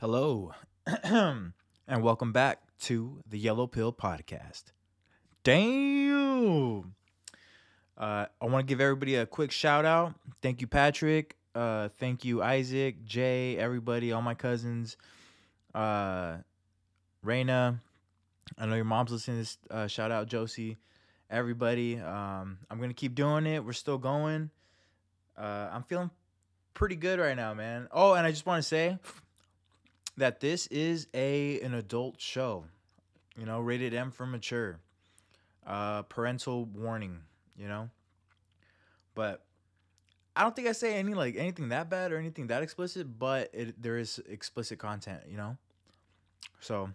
Hello, and welcome back to the Yellow Pill Podcast. Damn! Uh, I want to give everybody a quick shout out. Thank you, Patrick. Uh, thank you, Isaac, Jay, everybody, all my cousins, uh, Raina. I know your mom's listening to this. Uh, shout out, Josie, everybody. Um, I'm gonna keep doing it. We're still going. Uh, I'm feeling pretty good right now, man. Oh, and I just want to say that this is a an adult show. You know, rated M for mature. Uh, parental warning. You know, but I don't think I say any like anything that bad or anything that explicit. But it there is explicit content. You know, so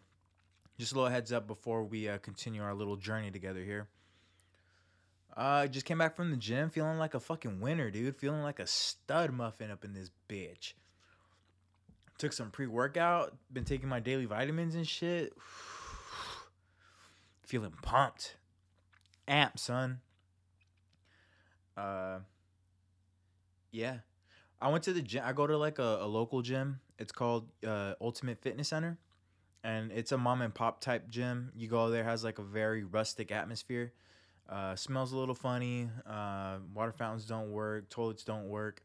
just a little heads up before we uh, continue our little journey together here. Uh, just came back from the gym feeling like a fucking winner, dude. Feeling like a stud muffin up in this bitch. Took some pre workout, been taking my daily vitamins and shit. feeling pumped. Amp, son. Uh, yeah. I went to the gym. I go to like a, a local gym. It's called uh, Ultimate Fitness Center. And it's a mom and pop type gym. You go there, has like a very rustic atmosphere uh, smells a little funny. Uh, water fountains don't work. Toilets don't work.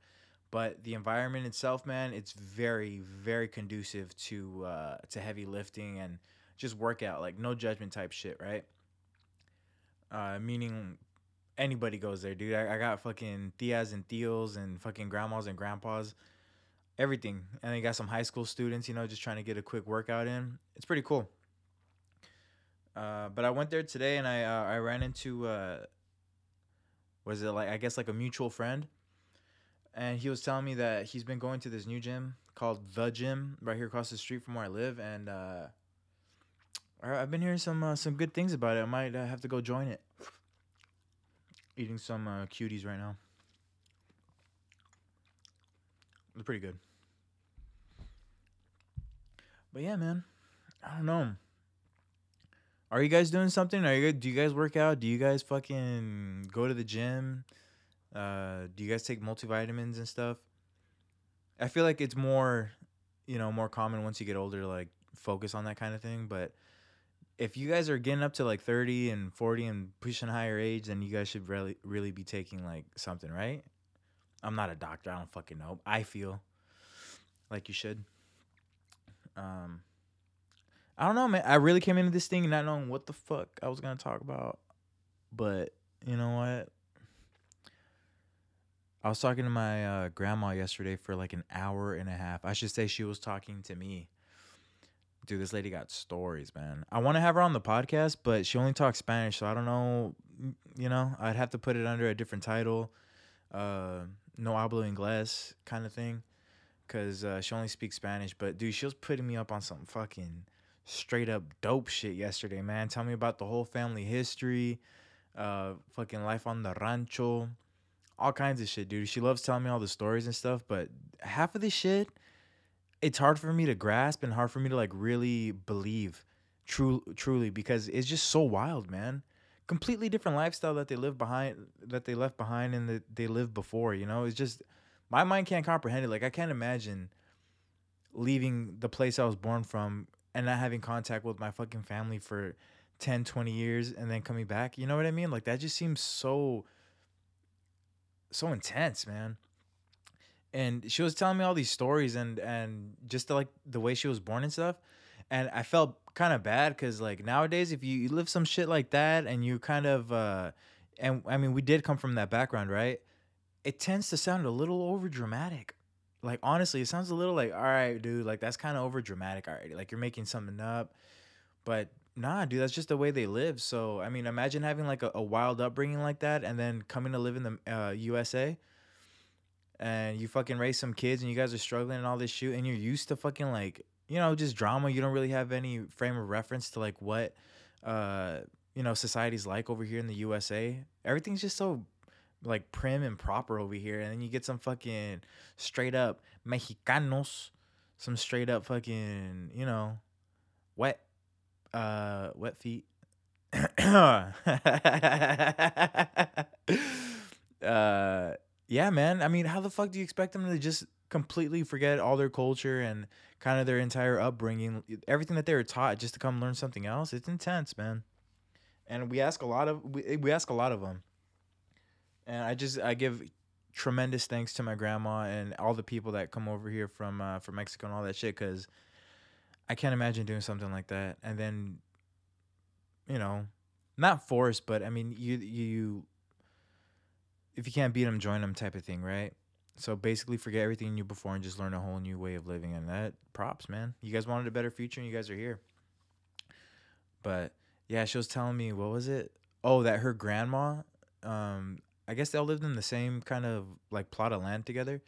But the environment itself, man, it's very, very conducive to uh, to heavy lifting and just workout, like no judgment type shit, right? Uh, meaning anybody goes there, dude. I, I got fucking tias and tios and fucking grandmas and grandpas, everything. And they got some high school students, you know, just trying to get a quick workout in. It's pretty cool. Uh, but I went there today and I uh, I ran into uh, was it like I guess like a mutual friend, and he was telling me that he's been going to this new gym called the gym right here across the street from where I live, and uh, I've been hearing some uh, some good things about it. I might uh, have to go join it. Eating some uh, cuties right now. They're pretty good. But yeah, man, I don't know. Are you guys doing something? Are you do you guys work out? Do you guys fucking go to the gym? Uh, do you guys take multivitamins and stuff? I feel like it's more, you know, more common once you get older, like focus on that kind of thing. But if you guys are getting up to like 30 and 40 and pushing higher age, then you guys should really, really be taking like something, right? I'm not a doctor. I don't fucking know. I feel like you should. Um, I don't know, man. I really came into this thing not knowing what the fuck I was gonna talk about, but you know what? I was talking to my uh, grandma yesterday for like an hour and a half. I should say she was talking to me. Dude, this lady got stories, man. I want to have her on the podcast, but she only talks Spanish, so I don't know. You know, I'd have to put it under a different title, uh, no hablo inglés kind of thing, because uh, she only speaks Spanish. But dude, she was putting me up on some fucking straight up dope shit yesterday, man. Tell me about the whole family history, uh, fucking life on the rancho, all kinds of shit, dude. She loves telling me all the stories and stuff, but half of the shit, it's hard for me to grasp and hard for me to like really believe, true, truly, because it's just so wild, man. Completely different lifestyle that they live behind, that they left behind, and that they lived before. You know, it's just my mind can't comprehend it. Like I can't imagine leaving the place I was born from and not having contact with my fucking family for 10 20 years and then coming back you know what i mean like that just seems so so intense man and she was telling me all these stories and and just the, like the way she was born and stuff and i felt kind of bad because like nowadays if you, you live some shit like that and you kind of uh and i mean we did come from that background right it tends to sound a little over dramatic like honestly, it sounds a little like, all right, dude, like that's kind of over dramatic already. Like you're making something up. But nah, dude, that's just the way they live. So I mean, imagine having like a, a wild upbringing like that and then coming to live in the uh, USA and you fucking raise some kids and you guys are struggling and all this shit and you're used to fucking like, you know, just drama. You don't really have any frame of reference to like what uh you know society's like over here in the USA. Everything's just so like prim and proper over here, and then you get some fucking straight up Mexicanos, some straight up fucking you know, wet, uh, wet feet. uh, yeah, man. I mean, how the fuck do you expect them to just completely forget all their culture and kind of their entire upbringing, everything that they were taught, just to come learn something else. It's intense, man. And we ask a lot of we, we ask a lot of them. And I just I give tremendous thanks to my grandma and all the people that come over here from uh, from Mexico and all that shit because I can't imagine doing something like that. And then, you know, not forced, but I mean, you you if you can't beat them, join them type of thing, right? So basically, forget everything you knew before and just learn a whole new way of living. And that props, man. You guys wanted a better future, and you guys are here. But yeah, she was telling me what was it? Oh, that her grandma. Um, I guess they all lived in the same kind of like plot of land together,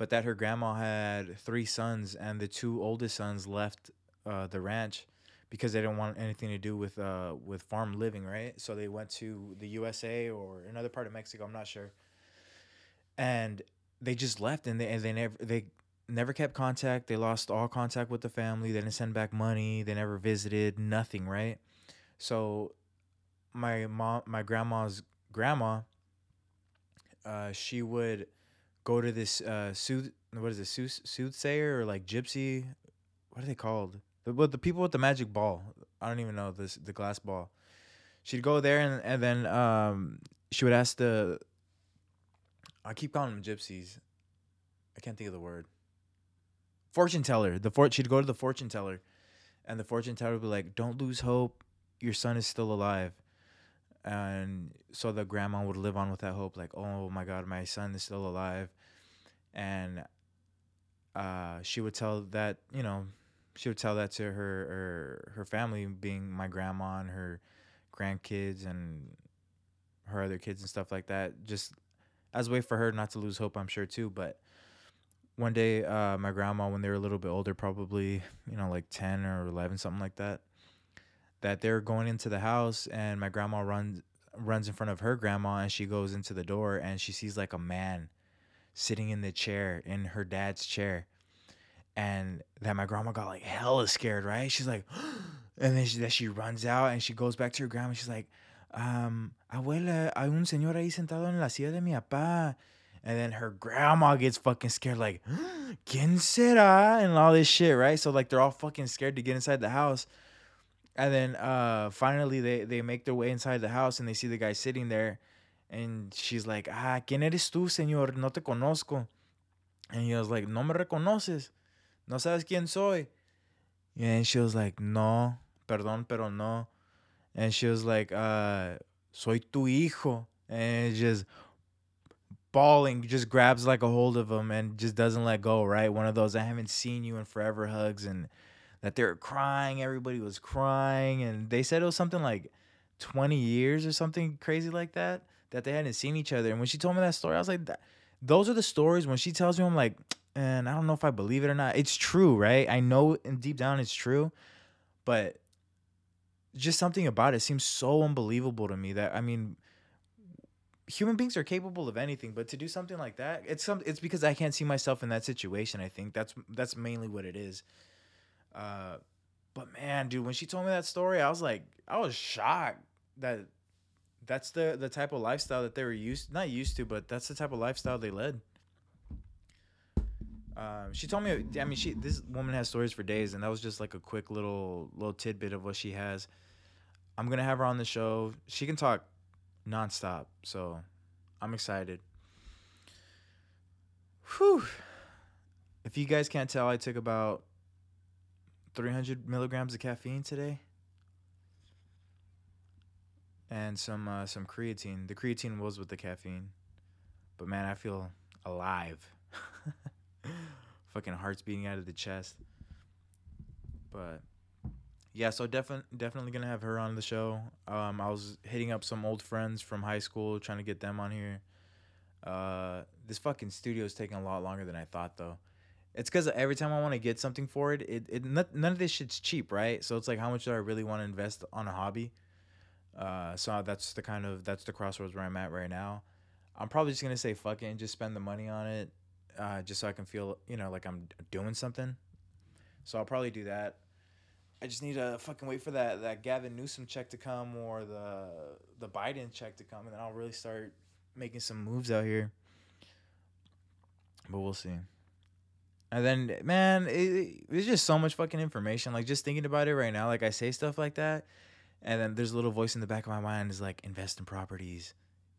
but that her grandma had three sons, and the two oldest sons left uh, the ranch because they didn't want anything to do with uh with farm living, right? So they went to the USA or another part of Mexico, I'm not sure. And they just left and they and they never they never kept contact. They lost all contact with the family. They didn't send back money. They never visited. Nothing, right? So my mom, my grandma's grandma, uh, she would go to this uh sooth what is it sooth, soothsayer or like gypsy what are they called? The, but the people with the magic ball. I don't even know this the glass ball. She'd go there and, and then um she would ask the i keep calling them gypsies. I can't think of the word. Fortune teller. The fort she'd go to the fortune teller and the fortune teller would be like don't lose hope. Your son is still alive and so the grandma would live on with that hope like oh my god my son is still alive. And uh, she would tell that you know she would tell that to her her, her family being my grandma and her grandkids and her other kids and stuff like that just as a way for her not to lose hope i'm sure too. But one day uh, my grandma when they were a little bit older probably you know like 10 or 11 something like that that they're going into the house and my grandma runs runs in front of her grandma and she goes into the door and she sees like a man sitting in the chair in her dad's chair. And that my grandma got like hella scared right? She's like and then she, that she runs out and she goes back to her grandma. She's like um abuela hay un señor ahí sentado en la silla de mi papá. And then her grandma gets fucking scared like ¿Quién será? and all this shit right? So like they're all fucking scared to get inside the house and then uh finally they they make their way inside the house and they see the guy sitting there and she's like ah quién eres tú señor? No te conozco. And he was like no me reconoces. No sabes quién soy. And she was like no perdón pero no. And she was like uh soy tu hijo. And just bawling just grabs like a hold of him and just doesn't let go right? One of those i haven't seen you in forever hugs and that they were crying. Everybody was crying, and they said it was something like 20 years or something crazy like that that they hadn't seen each other. And when she told me that story, I was like, those are the stories. When she tells me, I'm like, and I don't know if I believe it or not. It's true, right? I know, and deep down, it's true, but just something about it seems so unbelievable to me that I mean human beings are capable of anything but to do something like that it's some it's because i can't see myself in that situation i think that's that's mainly what it is uh, but man, dude, when she told me that story, I was like, I was shocked that that's the the type of lifestyle that they were used not used to, but that's the type of lifestyle they led. Um, she told me, I mean, she this woman has stories for days, and that was just like a quick little little tidbit of what she has. I'm gonna have her on the show. She can talk nonstop, so I'm excited. Whew. If you guys can't tell, I took about 300 milligrams of caffeine today and some uh, some creatine. The creatine was with the caffeine, but man, I feel alive. Fucking heart's beating out of the chest. But yeah, so definitely definitely gonna have her on the show. Um, I was hitting up some old friends from high school, trying to get them on here. Uh, this fucking studio is taking a lot longer than I thought, though. It's because every time I want to get something for it, it, it none of this shit's cheap, right? So it's like, how much do I really want to invest on a hobby? Uh, so that's the kind of that's the crossroads where I'm at right now. I'm probably just gonna say fuck it and just spend the money on it, uh, just so I can feel you know like I'm doing something. So I'll probably do that. I just need to fucking wait for that that Gavin Newsom check to come or the the Biden check to come, and then I'll really start making some moves out here. But we'll see. And then, man, it, it's just so much fucking information. Like just thinking about it right now, like I say stuff like that, and then there's a little voice in the back of my mind is like, invest in properties.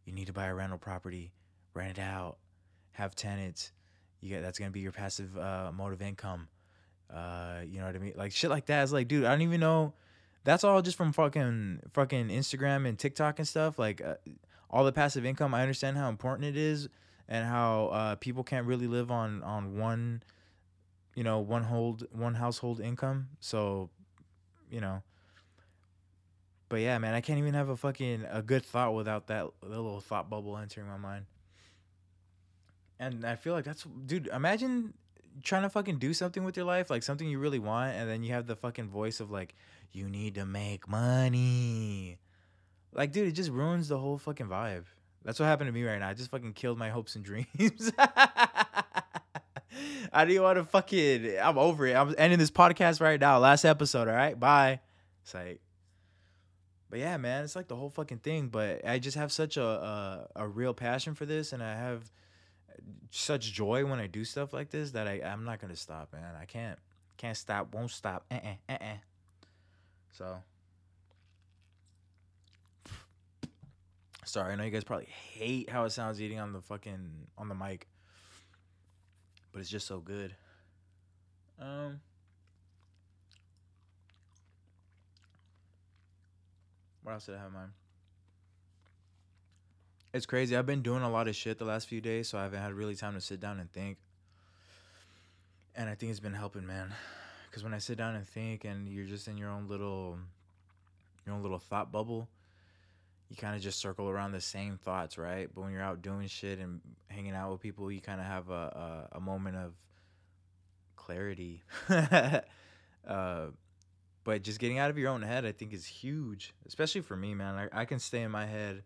You need to buy a rental property, rent it out, have tenants. You get that's gonna be your passive uh, mode of income. Uh, you know what I mean? Like shit like that. It's like, dude, I don't even know. That's all just from fucking fucking Instagram and TikTok and stuff. Like uh, all the passive income. I understand how important it is and how uh, people can't really live on on one, you know, one hold one household income. So, you know. But yeah, man, I can't even have a fucking a good thought without that little thought bubble entering my mind. And I feel like that's dude, imagine trying to fucking do something with your life, like something you really want, and then you have the fucking voice of like, you need to make money. Like, dude, it just ruins the whole fucking vibe. That's what happened to me right now. I just fucking killed my hopes and dreams. I do want to fucking. I'm over it. I'm ending this podcast right now. Last episode. All right. Bye. It's like. But yeah, man, it's like the whole fucking thing. But I just have such a a, a real passion for this, and I have such joy when I do stuff like this that I I'm not gonna stop, man. I can't can't stop, won't stop. Uh uh uh uh. So. Sorry, I know you guys probably hate how it sounds eating on the fucking on the mic. But it's just so good. Um What else did I have in mind? It's crazy. I've been doing a lot of shit the last few days, so I haven't had really time to sit down and think. And I think it's been helping, man. Because when I sit down and think, and you're just in your own little, your own little thought bubble, you kind of just circle around the same thoughts, right? But when you're out doing shit and hanging out with people, you kind of have a, a, a moment of clarity. uh, but just getting out of your own head, I think, is huge, especially for me, man. I, I can stay in my head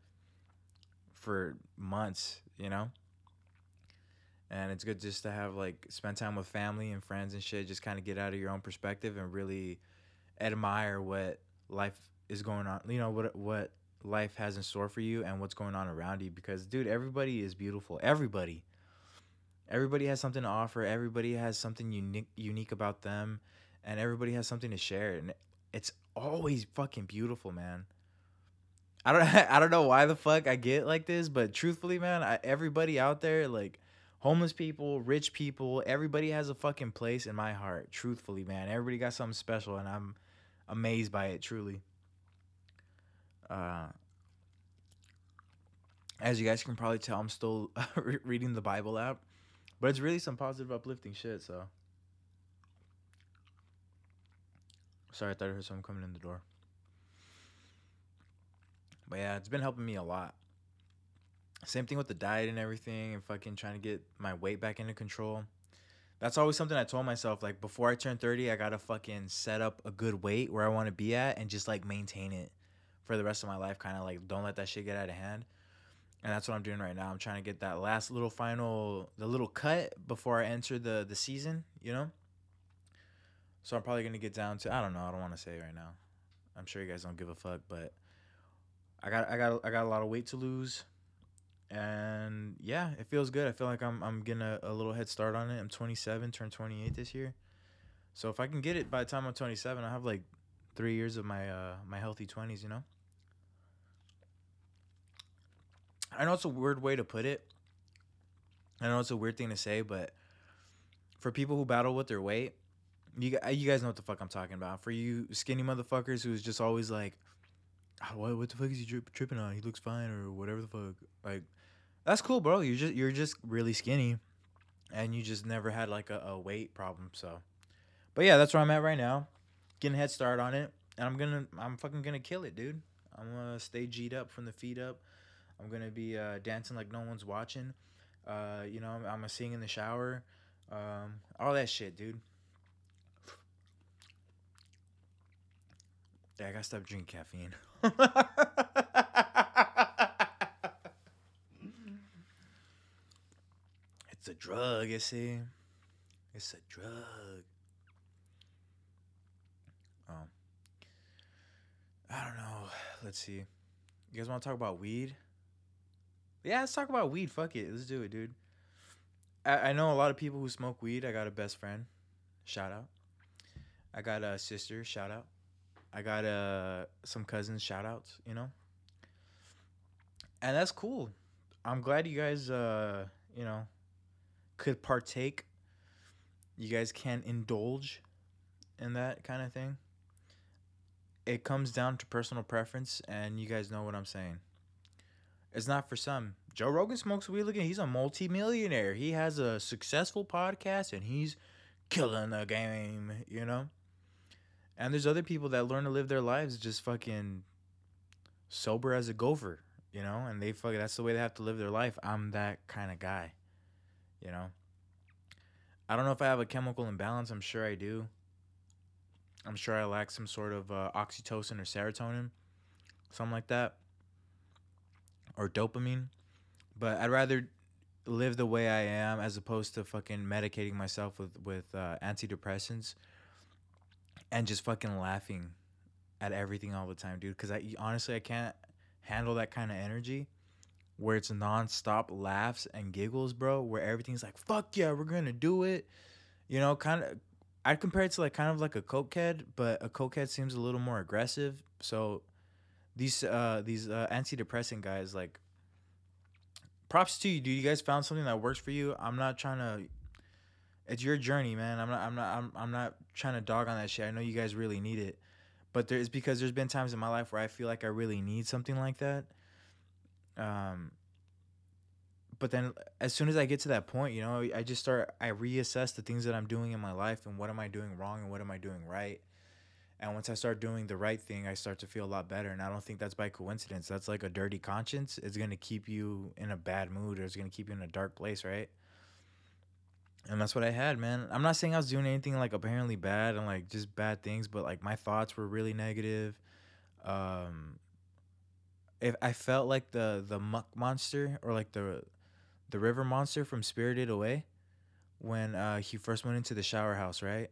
for months, you know? And it's good just to have like spend time with family and friends and shit, just kind of get out of your own perspective and really admire what life is going on, you know, what what life has in store for you and what's going on around you because dude, everybody is beautiful. Everybody. Everybody has something to offer. Everybody has something unique unique about them and everybody has something to share and it's always fucking beautiful, man. I don't I don't know why the fuck I get like this, but truthfully, man, I, everybody out there like homeless people, rich people, everybody has a fucking place in my heart. Truthfully, man, everybody got something special, and I'm amazed by it. Truly. Uh, as you guys can probably tell, I'm still reading the Bible app, but it's really some positive, uplifting shit. So. Sorry, I thought I heard someone coming in the door. But yeah, it's been helping me a lot. Same thing with the diet and everything, and fucking trying to get my weight back into control. That's always something I told myself. Like before I turn 30, I gotta fucking set up a good weight where I wanna be at and just like maintain it for the rest of my life. Kind of like don't let that shit get out of hand. And that's what I'm doing right now. I'm trying to get that last little final, the little cut before I enter the the season. You know. So I'm probably gonna get down to I don't know. I don't want to say right now. I'm sure you guys don't give a fuck, but I got I got I got a lot of weight to lose, and yeah, it feels good. I feel like I'm I'm getting a, a little head start on it. I'm 27, turned 28 this year, so if I can get it by the time I'm 27, I have like three years of my uh my healthy 20s. You know. I know it's a weird way to put it. I know it's a weird thing to say, but for people who battle with their weight, you you guys know what the fuck I'm talking about. For you skinny motherfuckers who's just always like, oh, what what the fuck is he tri- tripping on? He looks fine or whatever the fuck. Like, that's cool, bro. You're just you're just really skinny, and you just never had like a, a weight problem. So, but yeah, that's where I'm at right now, getting a head start on it, and I'm gonna I'm fucking gonna kill it, dude. I'm gonna stay G'd up from the feet up. I'm gonna be uh, dancing like no one's watching. Uh, you know, I'm, I'm gonna sing in the shower. Um, all that shit, dude. Yeah, I gotta stop drinking caffeine. it's a drug, you see. It's a drug. Oh. I don't know. Let's see. You guys want to talk about weed? Yeah, let's talk about weed. Fuck it. Let's do it, dude. I, I know a lot of people who smoke weed. I got a best friend. Shout out. I got a sister. Shout out. I got uh some cousins. Shout outs. You know. And that's cool. I'm glad you guys uh you know could partake. You guys can indulge in that kind of thing. It comes down to personal preference, and you guys know what I'm saying. It's not for some. Joe Rogan smokes weed. At he's a multimillionaire. He has a successful podcast, and he's killing the game. You know. And there's other people that learn to live their lives just fucking sober as a gopher, you know, and they fucking that's the way they have to live their life. I'm that kind of guy, you know. I don't know if I have a chemical imbalance. I'm sure I do. I'm sure I lack some sort of uh, oxytocin or serotonin, something like that, or dopamine. But I'd rather live the way I am as opposed to fucking medicating myself with with uh, antidepressants and just fucking laughing at everything all the time, dude. Because I honestly I can't handle that kind of energy where it's nonstop laughs and giggles, bro. Where everything's like, "Fuck yeah, we're gonna do it," you know. Kind of, I'd compare it to like kind of like a cokehead, but a cokehead seems a little more aggressive. So these uh these uh, antidepressant guys like props to you dude. You guys found something that works for you. I'm not trying to it's your journey man. I'm not i'm not i'm, I'm not trying to dog on that shit. I know you guys really need it. But there's because there's been times in my life where i feel like i really need something like that. Um but then as soon as i get to that point you know i just start i reassess the things that i'm doing in my life and what am i doing wrong and what am i doing right and once I start doing the right thing, I start to feel a lot better. And I don't think that's by coincidence. That's like a dirty conscience. It's going to keep you in a bad mood or it's going to keep you in a dark place, right? And that's what I had, man. I'm not saying I was doing anything like apparently bad and like just bad things, but like my thoughts were really negative. Um, if I felt like the the muck monster or like the the river monster from Spirited Away when uh, he first went into the shower house, right?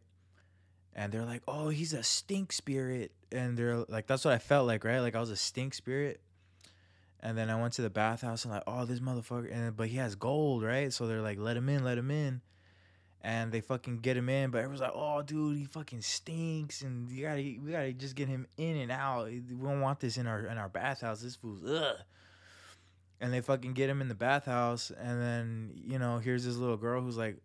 And they're like, "Oh, he's a stink spirit," and they're like, "That's what I felt like, right? Like I was a stink spirit." And then I went to the bathhouse and like, "Oh, this motherfucker!" And but he has gold, right? So they're like, "Let him in, let him in," and they fucking get him in. But everyone's like, "Oh, dude, he fucking stinks," and you gotta, we gotta just get him in and out. We don't want this in our in our bathhouse. This fool's ugh. And they fucking get him in the bathhouse, and then you know, here's this little girl who's like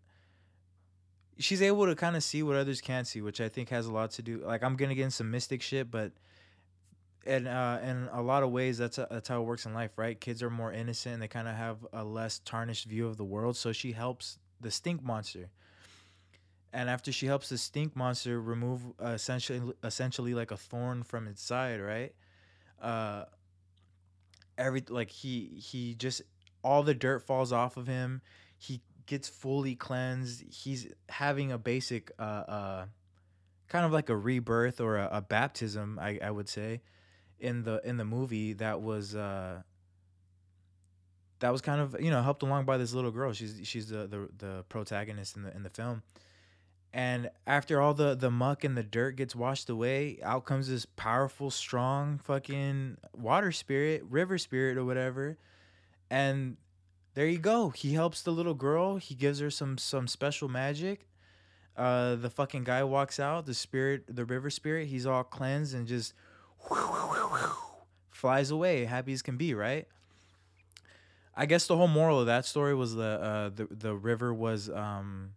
she's able to kind of see what others can't see, which I think has a lot to do. Like I'm gonna get in some mystic shit, but and uh, in a lot of ways, that's a, that's how it works in life, right? Kids are more innocent, and they kind of have a less tarnished view of the world. So she helps the stink monster, and after she helps the stink monster remove uh, essentially essentially like a thorn from its side, right? Uh, every like he he just all the dirt falls off of him. He gets fully cleansed. He's having a basic, uh, uh, kind of like a rebirth or a, a baptism, I, I would say, in the in the movie that was uh, that was kind of you know helped along by this little girl. She's she's the the, the protagonist in the in the film. And after all the the muck and the dirt gets washed away, out comes this powerful, strong fucking water spirit, river spirit or whatever. And there you go. He helps the little girl. He gives her some some special magic. Uh, the fucking guy walks out. The spirit, the river spirit, he's all cleansed and just flies away, happy as can be. Right. I guess the whole moral of that story was the uh, the the river was um,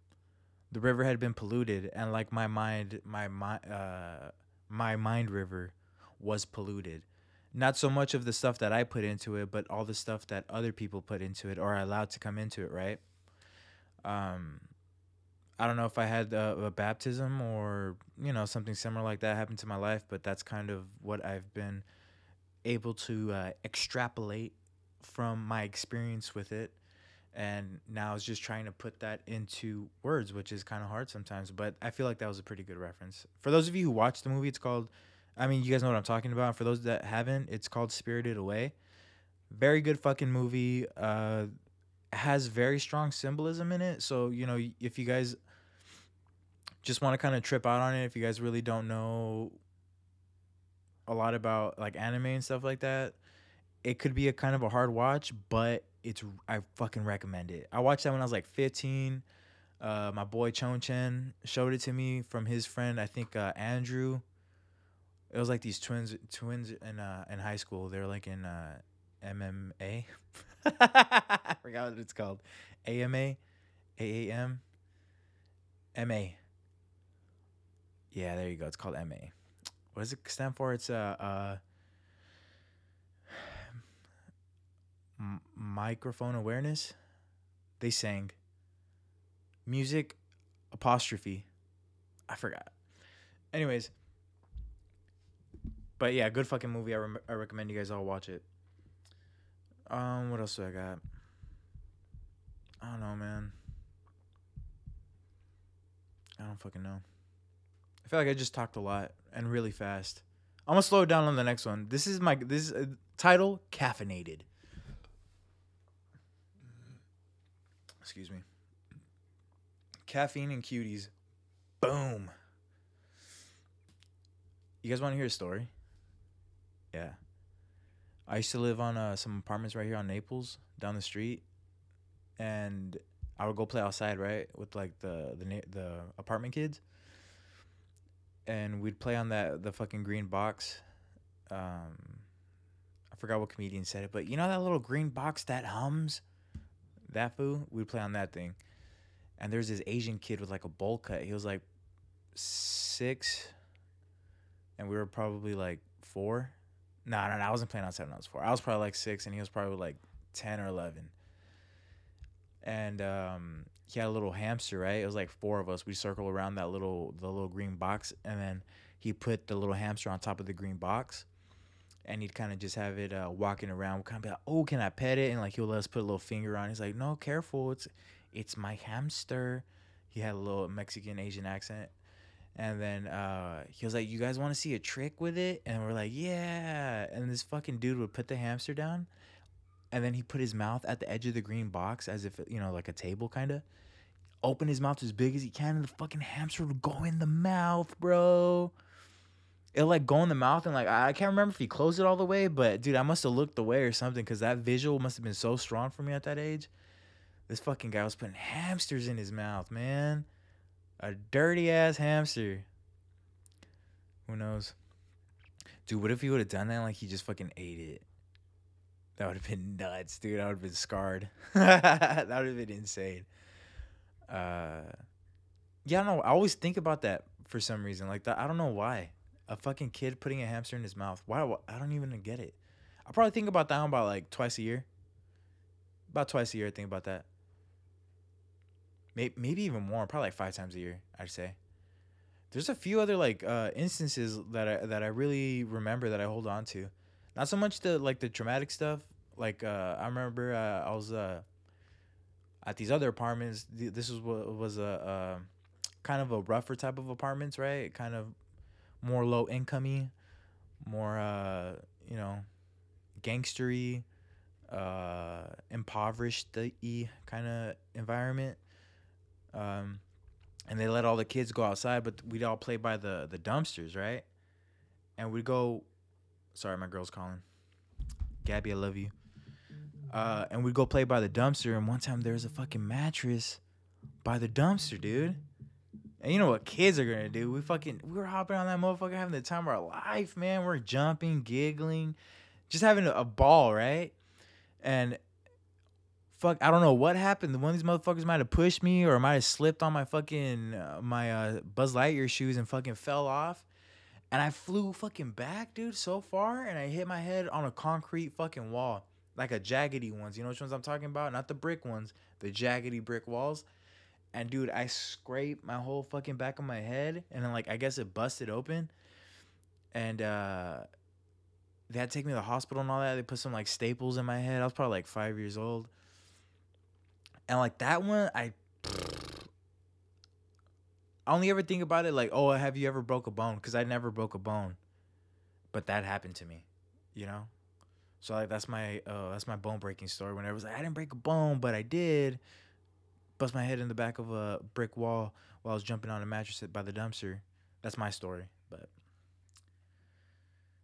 the river had been polluted, and like my mind, my mind, uh, my mind river was polluted not so much of the stuff that I put into it, but all the stuff that other people put into it or are allowed to come into it, right? Um, I don't know if I had a, a, baptism or you know something similar like that happened to my life, but that's kind of what I've been able to uh, extrapolate from my experience with it, and now it's just trying to put that into words, which is kind of hard sometimes. But I feel like that was a pretty good reference for those of you who watched the movie. It's called I mean, you guys know what I'm talking about. For those that haven't, it's called Spirited Away. Very good fucking movie. Uh, has very strong symbolism in it. So you know, if you guys just want to kind of trip out on it, if you guys really don't know a lot about like anime and stuff like that, it could be a kind of a hard watch, but It's I fucking recommend it. I watched that when I was like 15. Uh, my boy Chon Chen showed it to me from his friend, I think uh, Andrew. It was like these twins, twins in uh, in high school. They're like in uh, MMA. I forgot what it's called. AMA, AAM, MA. Yeah, there you go. It's called MA. What does it stand for? It's uh, uh microphone awareness. They sang music apostrophe. I forgot. Anyways, but yeah, good fucking movie. I, rem- I recommend you guys all watch it. Um, what else do I got? I don't know, man. I don't fucking know. I feel like I just talked a lot and really fast. I'm gonna slow it down on the next one. This is my this is uh, title caffeinated. Excuse me. Caffeine and cuties. Boom. You guys want to hear a story? Yeah. I used to live on uh, some apartments right here on Naples, down the street, and I would go play outside, right, with like the the the apartment kids, and we'd play on that the fucking green box. Um, I forgot what comedian said it, but you know that little green box that hums, that foo. We'd play on that thing, and there's this Asian kid with like a bowl cut. He was like six, and we were probably like four. No, no. I wasn't playing outside when I was four. I was probably like six, and he was probably like ten or eleven. And um, he had a little hamster, right? It was like four of us. We circle around that little the little green box, and then he put the little hamster on top of the green box, and he'd kind of just have it uh, walking around. We'd kind of be like, "Oh, can I pet it?" And like he'll let us put a little finger on. it. He's like, "No, careful. It's it's my hamster." He had a little Mexican Asian accent. And then uh, he was like, "You guys want to see a trick with it?" And we're like, "Yeah." And this fucking dude would put the hamster down, and then he put his mouth at the edge of the green box as if you know, like a table, kind of. Open his mouth as big as he can, and the fucking hamster would go in the mouth, bro. It'll like go in the mouth, and like I can't remember if he closed it all the way, but dude, I must have looked away or something, cause that visual must have been so strong for me at that age. This fucking guy was putting hamsters in his mouth, man. A dirty ass hamster. Who knows? Dude, what if he would have done that like he just fucking ate it? That would have been nuts, dude. I would have been scarred. that would have been insane. Uh yeah, I don't know. I always think about that for some reason. Like that I don't know why. A fucking kid putting a hamster in his mouth. Why I don't even get it. I probably think about that one about like twice a year. About twice a year I think about that. Maybe maybe even more, probably like five times a year, I'd say. There's a few other like uh instances that I that I really remember that I hold on to. Not so much the like the traumatic stuff. Like uh I remember uh, I was uh at these other apartments. This was was a uh, kind of a rougher type of apartments, right? Kind of more low incomey, more uh you know, gangstery, uh impoverished y kind of environment. Um and they let all the kids go outside, but we'd all play by the the dumpsters, right? And we'd go. Sorry, my girl's calling. Gabby, I love you. Uh, and we'd go play by the dumpster. And one time there was a fucking mattress by the dumpster, dude. And you know what kids are gonna do? We fucking we were hopping on that motherfucker, having the time of our life, man. We're jumping, giggling, just having a, a ball, right? And fuck, I don't know what happened. One of these motherfuckers might have pushed me or might have slipped on my fucking uh, my uh, Buzz Lightyear shoes and fucking fell off. And I flew fucking back, dude, so far, and I hit my head on a concrete fucking wall, like a jaggedy ones. You know which ones I'm talking about? Not the brick ones, the jaggedy brick walls. And dude, I scraped my whole fucking back of my head, and then like I guess it busted open, and uh they had to take me to the hospital and all that. They put some like staples in my head. I was probably like five years old. And like that one, I I only ever think about it like, oh, have you ever broke a bone? Because I never broke a bone, but that happened to me, you know. So like that's my uh, that's my bone breaking story. When I was like, I didn't break a bone, but I did bust my head in the back of a brick wall while I was jumping on a mattress by the dumpster. That's my story, but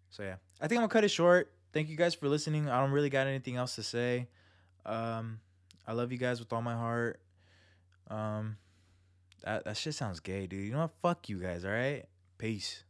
so yeah, I think I'm gonna cut it short. Thank you guys for listening. I don't really got anything else to say. Um, I love you guys with all my heart. Um, that that shit sounds gay, dude. You know what? Fuck you guys. All right. Peace.